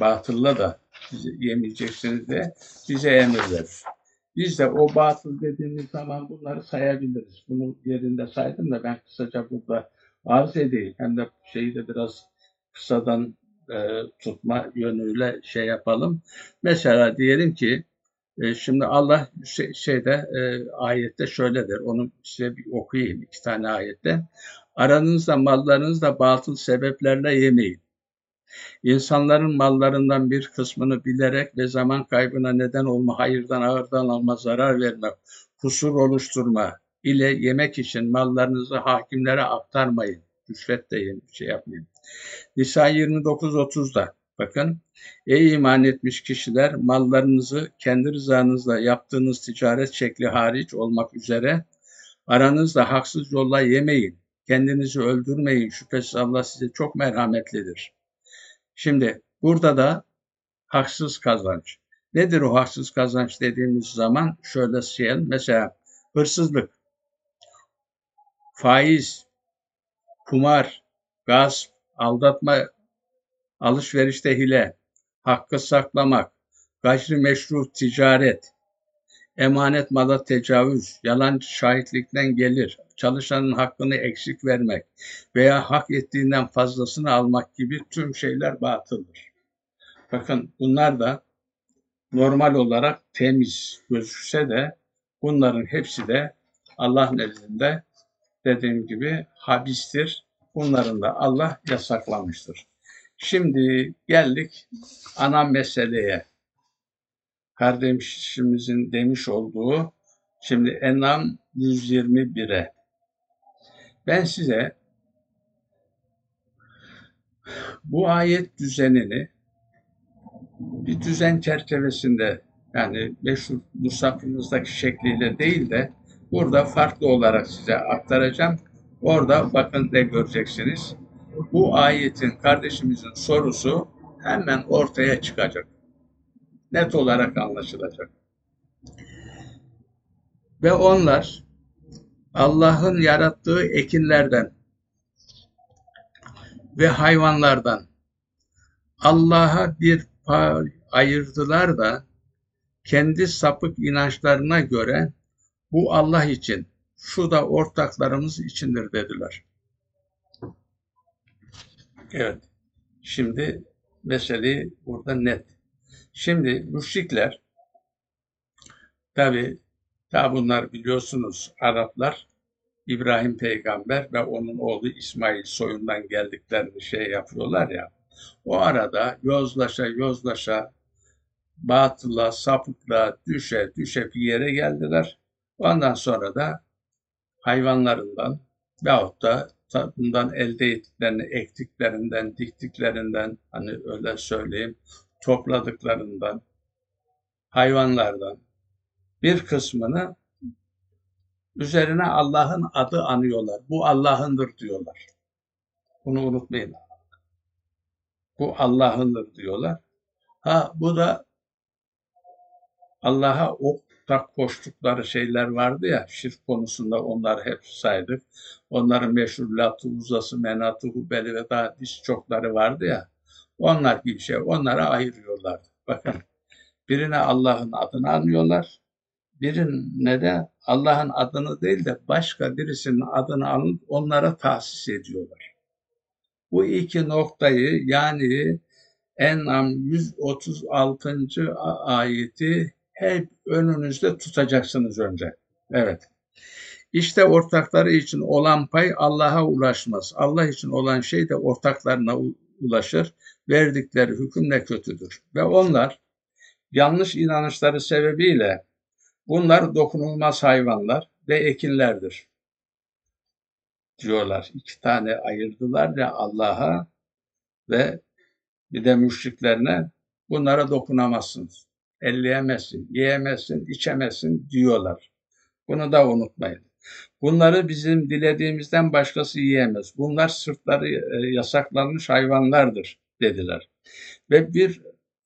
A: Batılla da yemeyeceksiniz diye bize emir verir. Biz de o batıl dediğimiz zaman bunları sayabiliriz. Bunu yerinde saydım da ben kısaca burada arz edeyim. Hem de şeyi de biraz kısadan e, tutma yönüyle şey yapalım. Mesela diyelim ki e, şimdi Allah şey, şeyde e, ayette şöyle der. Onu size bir okuyayım iki tane ayette. Aranızda mallarınızda batıl sebeplerle yemeyin. İnsanların mallarından bir kısmını bilerek ve zaman kaybına neden olma, hayırdan ağırdan alma, zarar verme, kusur oluşturma ile yemek için mallarınızı hakimlere aktarmayın. Rüşvet de şey yapmayın. Nisa 29.30'da bakın ey iman etmiş kişiler mallarınızı kendi rızanızla yaptığınız ticaret şekli hariç olmak üzere aranızda haksız yolla yemeyin. Kendinizi öldürmeyin. Şüphesiz Allah size çok merhametlidir. Şimdi burada da haksız kazanç. Nedir o haksız kazanç dediğimiz zaman şöyle söyleyelim. Mesela hırsızlık, faiz, kumar, gasp, aldatma, alışverişte hile, hakkı saklamak, gayrimeşru ticaret, emanet mala tecavüz, yalan şahitlikten gelir, çalışanın hakkını eksik vermek veya hak ettiğinden fazlasını almak gibi tüm şeyler batıldır. Bakın bunlar da normal olarak temiz gözükse de bunların hepsi de Allah nezdinde dediğim gibi habistir. Bunların da Allah yasaklamıştır. Şimdi geldik ana meseleye. Kardeşimizin demiş olduğu şimdi Enam 121'e. Ben size bu ayet düzenini bir düzen çerçevesinde yani meşhur musafımızdaki şekliyle değil de burada farklı olarak size aktaracağım. Orada bakın ne göreceksiniz. Bu ayetin kardeşimizin sorusu hemen ortaya çıkacak. Net olarak anlaşılacak. Ve onlar Allah'ın yarattığı ekinlerden ve hayvanlardan Allah'a bir pay ayırdılar da kendi sapık inançlarına göre bu Allah için, şu da ortaklarımız içindir dediler. Evet, şimdi mesele burada net. Şimdi müşrikler, tabi, ta bunlar biliyorsunuz Araplar, İbrahim peygamber ve onun oğlu İsmail soyundan geldiklerini şey yapıyorlar ya, o arada yozlaşa yozlaşa batıla, sapıkla düşe düşe bir yere geldiler. Ondan sonra da hayvanlarından veyahut da bundan elde ettiklerini, ektiklerinden, diktiklerinden, hani öyle söyleyeyim, topladıklarından, hayvanlardan bir kısmını üzerine Allah'ın adı anıyorlar. Bu Allah'ındır diyorlar. Bunu unutmayın. Bu Allah'ındır diyorlar. Ha bu da Allah'a ortak koştukları şeyler vardı ya, şirk konusunda onlar hep saydık. Onların meşhur Latı, Uzası, Menatı, Hubeli ve daha diş çokları vardı ya. Onlar gibi şey, onlara ayırıyorlar. Bakın, birine Allah'ın adını anıyorlar, birine de Allah'ın adını değil de başka birisinin adını alıp onlara tahsis ediyorlar. Bu iki noktayı yani En'am 136. ayeti hep önünüzde tutacaksınız önce. Evet. İşte ortakları için olan pay Allah'a ulaşmaz. Allah için olan şey de ortaklarına ulaşır. Verdikleri hüküm ne kötüdür. Ve onlar yanlış inanışları sebebiyle bunlar dokunulmaz hayvanlar ve ekinlerdir diyorlar. İki tane ayırdılar ya Allah'a ve bir de müşriklerine bunlara dokunamazsınız elleyemezsin, yiyemezsin, içemezsin diyorlar. Bunu da unutmayın. Bunları bizim dilediğimizden başkası yiyemez. Bunlar sırtları e, yasaklanmış hayvanlardır dediler. Ve bir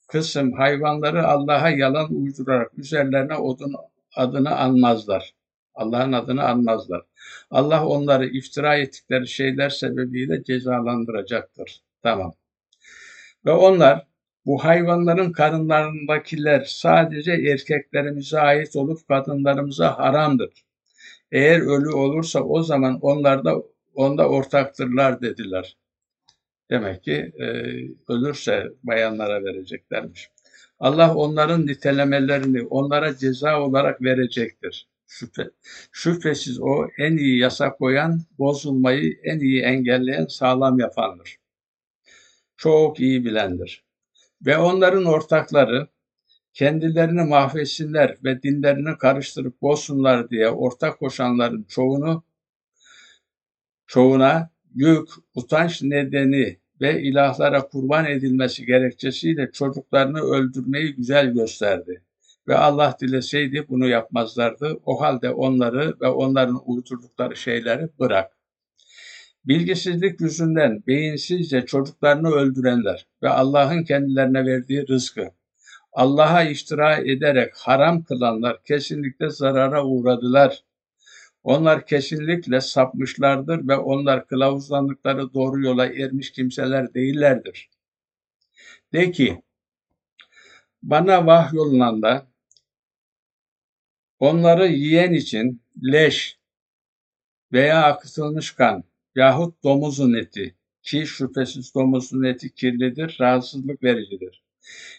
A: kısım hayvanları Allah'a yalan uydurarak üzerlerine odun adını anmazlar. Allah'ın adını anmazlar. Allah onları iftira ettikleri şeyler sebebiyle cezalandıracaktır. Tamam. Ve onlar bu hayvanların karınlarındakiler sadece erkeklerimize ait olup kadınlarımıza haramdır. Eğer ölü olursa o zaman onlar da onda ortaktırlar dediler. Demek ki e, ölürse bayanlara vereceklermiş. Allah onların nitelemelerini onlara ceza olarak verecektir. Şüphe, şüphesiz o en iyi yasa koyan, bozulmayı en iyi engelleyen, sağlam yapandır. Çok iyi bilendir. Ve onların ortakları kendilerini mahvetsinler ve dinlerini karıştırıp bozsunlar diye ortak koşanların çoğunu çoğuna yük, utanç nedeni ve ilahlara kurban edilmesi gerekçesiyle çocuklarını öldürmeyi güzel gösterdi. Ve Allah dileseydi bunu yapmazlardı. O halde onları ve onların uydurdukları şeyleri bırak. Bilgisizlik yüzünden beyinsizce çocuklarını öldürenler ve Allah'ın kendilerine verdiği rızkı Allah'a iftira ederek haram kılanlar kesinlikle zarara uğradılar. Onlar kesinlikle sapmışlardır ve onlar kılavuzlandıkları doğru yola ermiş kimseler değillerdir. De ki, bana vahyolunan da onları yiyen için leş veya akıtılmış kan yahut domuzun eti ki şüphesiz domuzun eti kirlidir, rahatsızlık vericidir.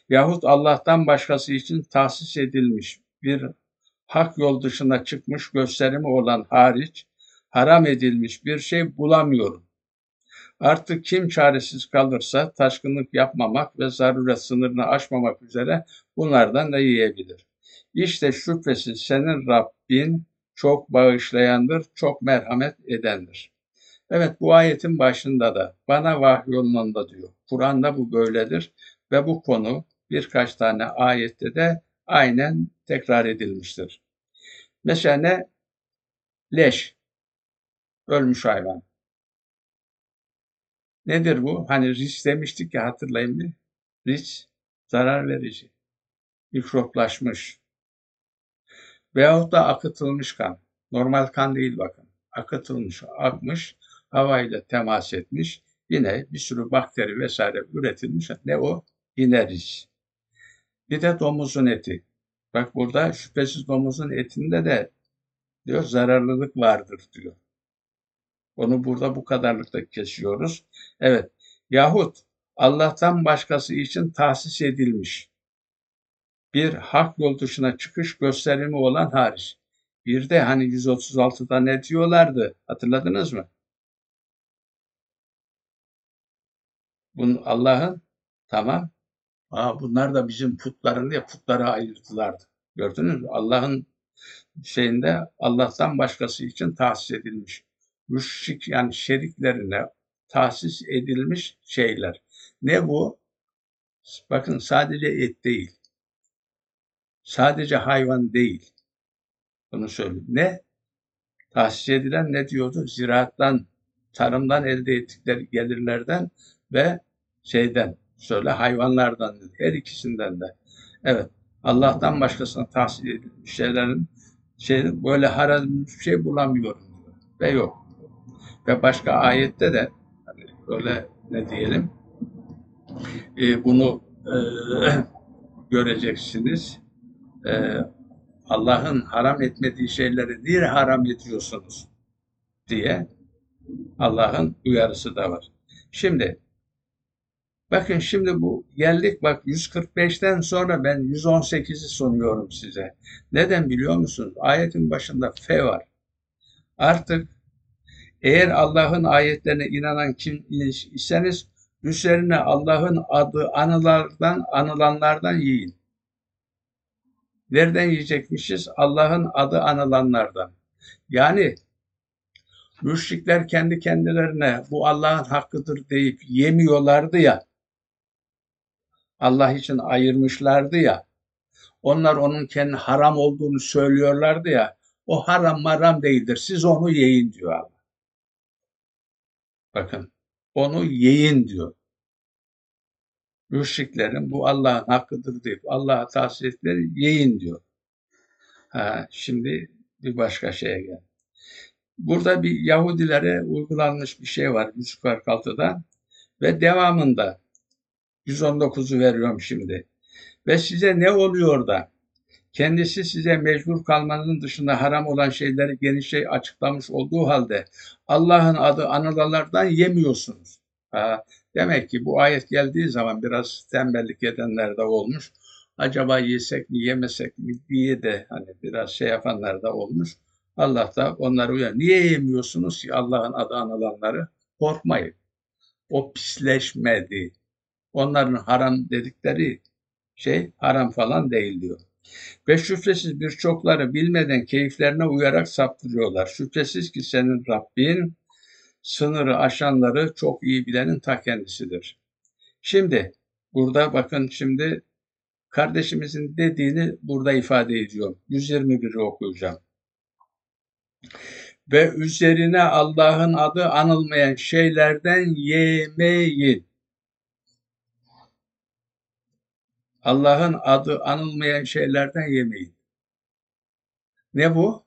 A: Yahut Allah'tan başkası için tahsis edilmiş bir hak yol dışına çıkmış gösterimi olan hariç haram edilmiş bir şey bulamıyorum. Artık kim çaresiz kalırsa taşkınlık yapmamak ve zaruret sınırını aşmamak üzere bunlardan da yiyebilir. İşte şüphesiz senin Rabbin çok bağışlayandır, çok merhamet edendir. Evet bu ayetin başında da bana vahyolununda diyor. Kur'an'da bu böyledir ve bu konu birkaç tane ayette de aynen tekrar edilmiştir. Mesela ne? Leş. Ölmüş hayvan. Nedir bu? Hani risk demiştik ya hatırlayın bir. Risk zarar verici. Mikroplaşmış. Veyahut da akıtılmış kan. Normal kan değil bakın. akıtılmış, akmış, havayla temas etmiş. Yine bir sürü bakteri vesaire üretilmiş. Ne o? Yine risk. Bir de domuzun eti. Bak burada şüphesiz domuzun etinde de diyor zararlılık vardır diyor. Onu burada bu kadarlıkta kesiyoruz. Evet. Yahut Allah'tan başkası için tahsis edilmiş bir hak yol dışına çıkış gösterimi olan hariç. Bir de hani 136'da ne diyorlardı? Hatırladınız mı? Bunu Allah'ın tamam. Aa, bunlar da bizim putların diye putlara ayırdılardı. Gördünüz mü? Allah'ın şeyinde Allah'tan başkası için tahsis edilmiş. Müşrik yani şeriklerine tahsis edilmiş şeyler. Ne bu? Bakın sadece et değil. Sadece hayvan değil. Bunu söyleyeyim. Ne? Tahsis edilen ne diyordu? Ziraattan, tarımdan elde ettikleri gelirlerden ve şeyden, söyle hayvanlardan, her ikisinden de. Evet, Allah'tan başkasına tahsis edilmiş şeylerin şey, böyle haram bir şey bulamıyorum diyor. Ve yok. Ve başka ayette de hani böyle ne diyelim e, bunu e, göreceksiniz. E, Allah'ın haram etmediği şeyleri niye haram ediyorsunuz diye Allah'ın uyarısı da var. Şimdi bakın şimdi bu geldik bak 145'ten sonra ben 118'i sunuyorum size. Neden biliyor musunuz? Ayetin başında fe var. Artık eğer Allah'ın ayetlerine inanan kim iseniz üzerine Allah'ın adı anılardan anılanlardan yiyin. Nereden yiyecekmişiz? Allah'ın adı anılanlardan. Yani müşrikler kendi kendilerine bu Allah'ın hakkıdır deyip yemiyorlardı ya. Allah için ayırmışlardı ya. Onlar onun kendi haram olduğunu söylüyorlardı ya. O haram maram değildir. Siz onu yiyin diyor Allah. Bakın onu yiyin diyor müşriklerin bu Allah'ın hakkıdır deyip Allah'a tahsis ettikleri yiyin diyor. Ha, şimdi bir başka şeye gel. Burada bir Yahudilere uygulanmış bir şey var 146'da ve devamında 119'u veriyorum şimdi. Ve size ne oluyor da kendisi size mecbur kalmanın dışında haram olan şeyleri genişçe açıklamış olduğu halde Allah'ın adı anılalardan yemiyorsunuz. Ha, Demek ki bu ayet geldiği zaman biraz tembellik edenler de olmuş. Acaba yesek mi yemesek mi diye de hani biraz şey yapanlar da olmuş. Allah da onları uyar. Niye yemiyorsunuz ki Allah'ın adı anılanları? Korkmayın. O pisleşmedi. Onların haram dedikleri şey haram falan değil diyor. Ve şüphesiz birçokları bilmeden keyiflerine uyarak saptırıyorlar. Şüphesiz ki senin Rabbin sınırı aşanları çok iyi bilenin ta kendisidir. Şimdi burada bakın şimdi kardeşimizin dediğini burada ifade ediyorum. 121'i okuyacağım. Ve üzerine Allah'ın adı anılmayan şeylerden yemeyin. Allah'ın adı anılmayan şeylerden yemeyin. Ne bu?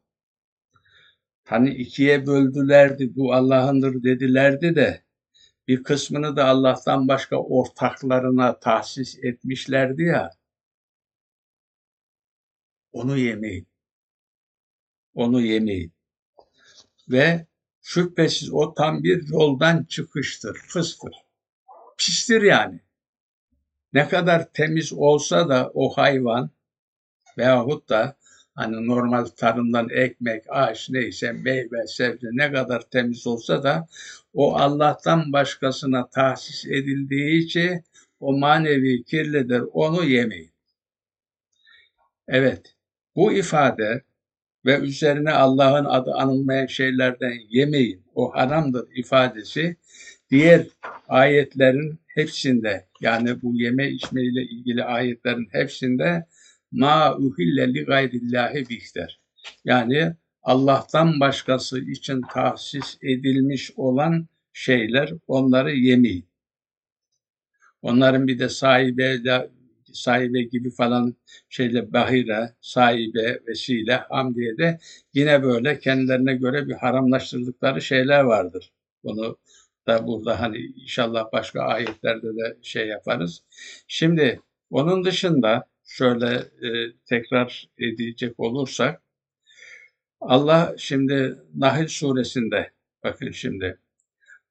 A: hani ikiye böldülerdi, bu Allah'ındır dedilerdi de bir kısmını da Allah'tan başka ortaklarına tahsis etmişlerdi ya. Onu yemeyin. Onu yemeyin. Ve şüphesiz o tam bir yoldan çıkıştır, fıstır. Pistir yani. Ne kadar temiz olsa da o hayvan veyahut da Hani normal tarımdan ekmek, ağaç neyse meyve, sebze ne kadar temiz olsa da o Allah'tan başkasına tahsis edildiği için o manevi kirlidir. Onu yemeyin. Evet. Bu ifade ve üzerine Allah'ın adı anılmayan şeylerden yemeyin. O haramdır ifadesi diğer ayetlerin hepsinde yani bu yeme içme ile ilgili ayetlerin hepsinde ma uhille li gayrillahi bihter. Yani Allah'tan başkası için tahsis edilmiş olan şeyler onları yemeyin. Onların bir de sahibi sahibe gibi falan şeyle bahire, sahibe, vesile, hamdiye de yine böyle kendilerine göre bir haramlaştırdıkları şeyler vardır. Bunu da burada hani inşallah başka ayetlerde de şey yaparız. Şimdi onun dışında şöyle e, tekrar edecek olursak Allah şimdi Nahl suresinde bakın şimdi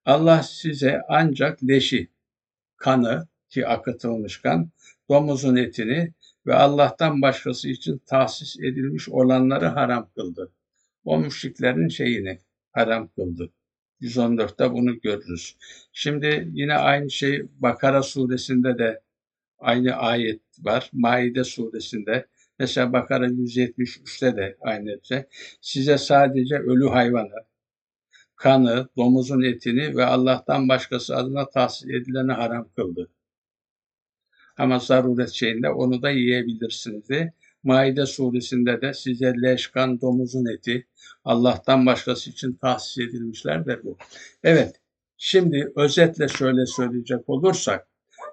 A: Allah size ancak leşi, kanı ki akıtılmış kan, domuzun etini ve Allah'tan başkası için tahsis edilmiş olanları haram kıldı. O müşriklerin şeyini haram kıldı. 114'te bunu görürüz. Şimdi yine aynı şey Bakara suresinde de aynı ayet var. Maide suresinde mesela Bakara 173'te de aynı şey. Size sadece ölü hayvanı, kanı, domuzun etini ve Allah'tan başkası adına tahsil edileni haram kıldı. Ama zaruret şeyinde onu da yiyebilirsiniz diye. Maide suresinde de size leşkan domuzun eti Allah'tan başkası için tahsis edilmişlerdir bu. Evet, şimdi özetle şöyle söyleyecek olursak,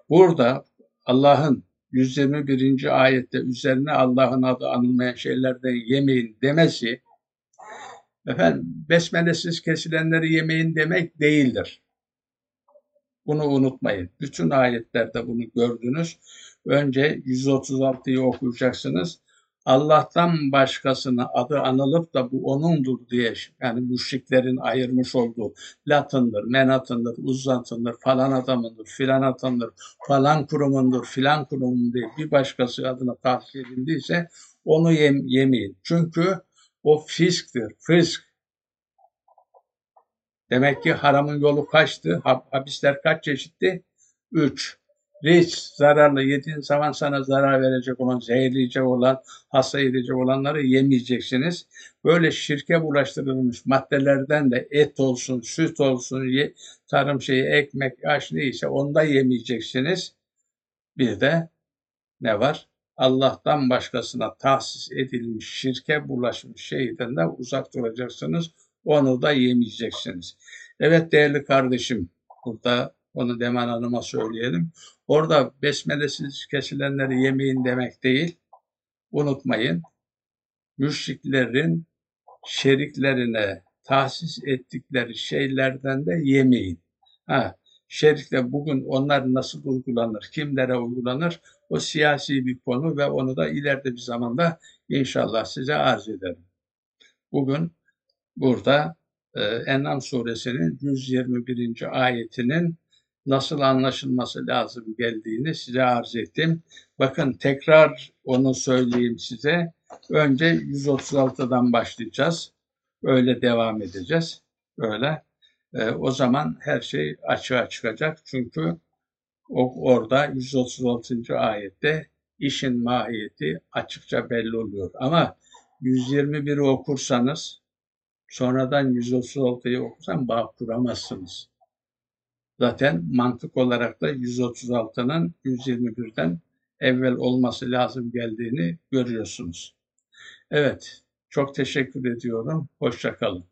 A: burada Allah'ın 121. ayette üzerine Allah'ın adı anılmayan şeylerden yemeyin demesi, efendim besmelesiz kesilenleri yemeyin demek değildir. Bunu unutmayın. Bütün ayetlerde bunu gördünüz. Önce 136'yı okuyacaksınız. Allah'tan başkasına adı anılıp da bu onundur diye yani müşriklerin ayırmış olduğu Latındır, Menatındır, Uzzatındır, falan adamındır, filan adamdır, falan kurumundur, filan kurumun diye bir başkası adına tahsis edildiyse onu yem, yemeyin. Çünkü o fisktir, fisk. Demek ki haramın yolu kaçtı? Habisler kaç çeşitti? Üç. Riç, zararlı yediğin zaman sana zarar verecek olan, zehirleyecek olan, hasta edecek olanları yemeyeceksiniz. Böyle şirke bulaştırılmış maddelerden de et olsun, süt olsun, tarım şeyi, ekmek, aş neyse onu da yemeyeceksiniz. Bir de ne var? Allah'tan başkasına tahsis edilmiş, şirke bulaşmış şeyden de uzak duracaksınız. Onu da yemeyeceksiniz. Evet değerli kardeşim, burada onu Deman Hanım'a söyleyelim. Orada besmelesiz kesilenleri yemeyin demek değil. Unutmayın. Müşriklerin şeriklerine tahsis ettikleri şeylerden de yemeyin. Ha, şerikle bugün onlar nasıl uygulanır, kimlere uygulanır o siyasi bir konu ve onu da ileride bir zamanda inşallah size arz ederim. Bugün burada e, En'am suresinin 121. ayetinin nasıl anlaşılması lazım geldiğini size arz ettim. Bakın tekrar onu söyleyeyim size. Önce 136'dan başlayacağız. Öyle devam edeceğiz. Öyle. E, o zaman her şey açığa çıkacak. Çünkü o, orada 136. ayette işin mahiyeti açıkça belli oluyor. Ama 121'i okursanız sonradan 136'yı okursan bağ kuramazsınız. Zaten mantık olarak da 136'nın 121'den evvel olması lazım geldiğini görüyorsunuz. Evet, çok teşekkür ediyorum. Hoşçakalın.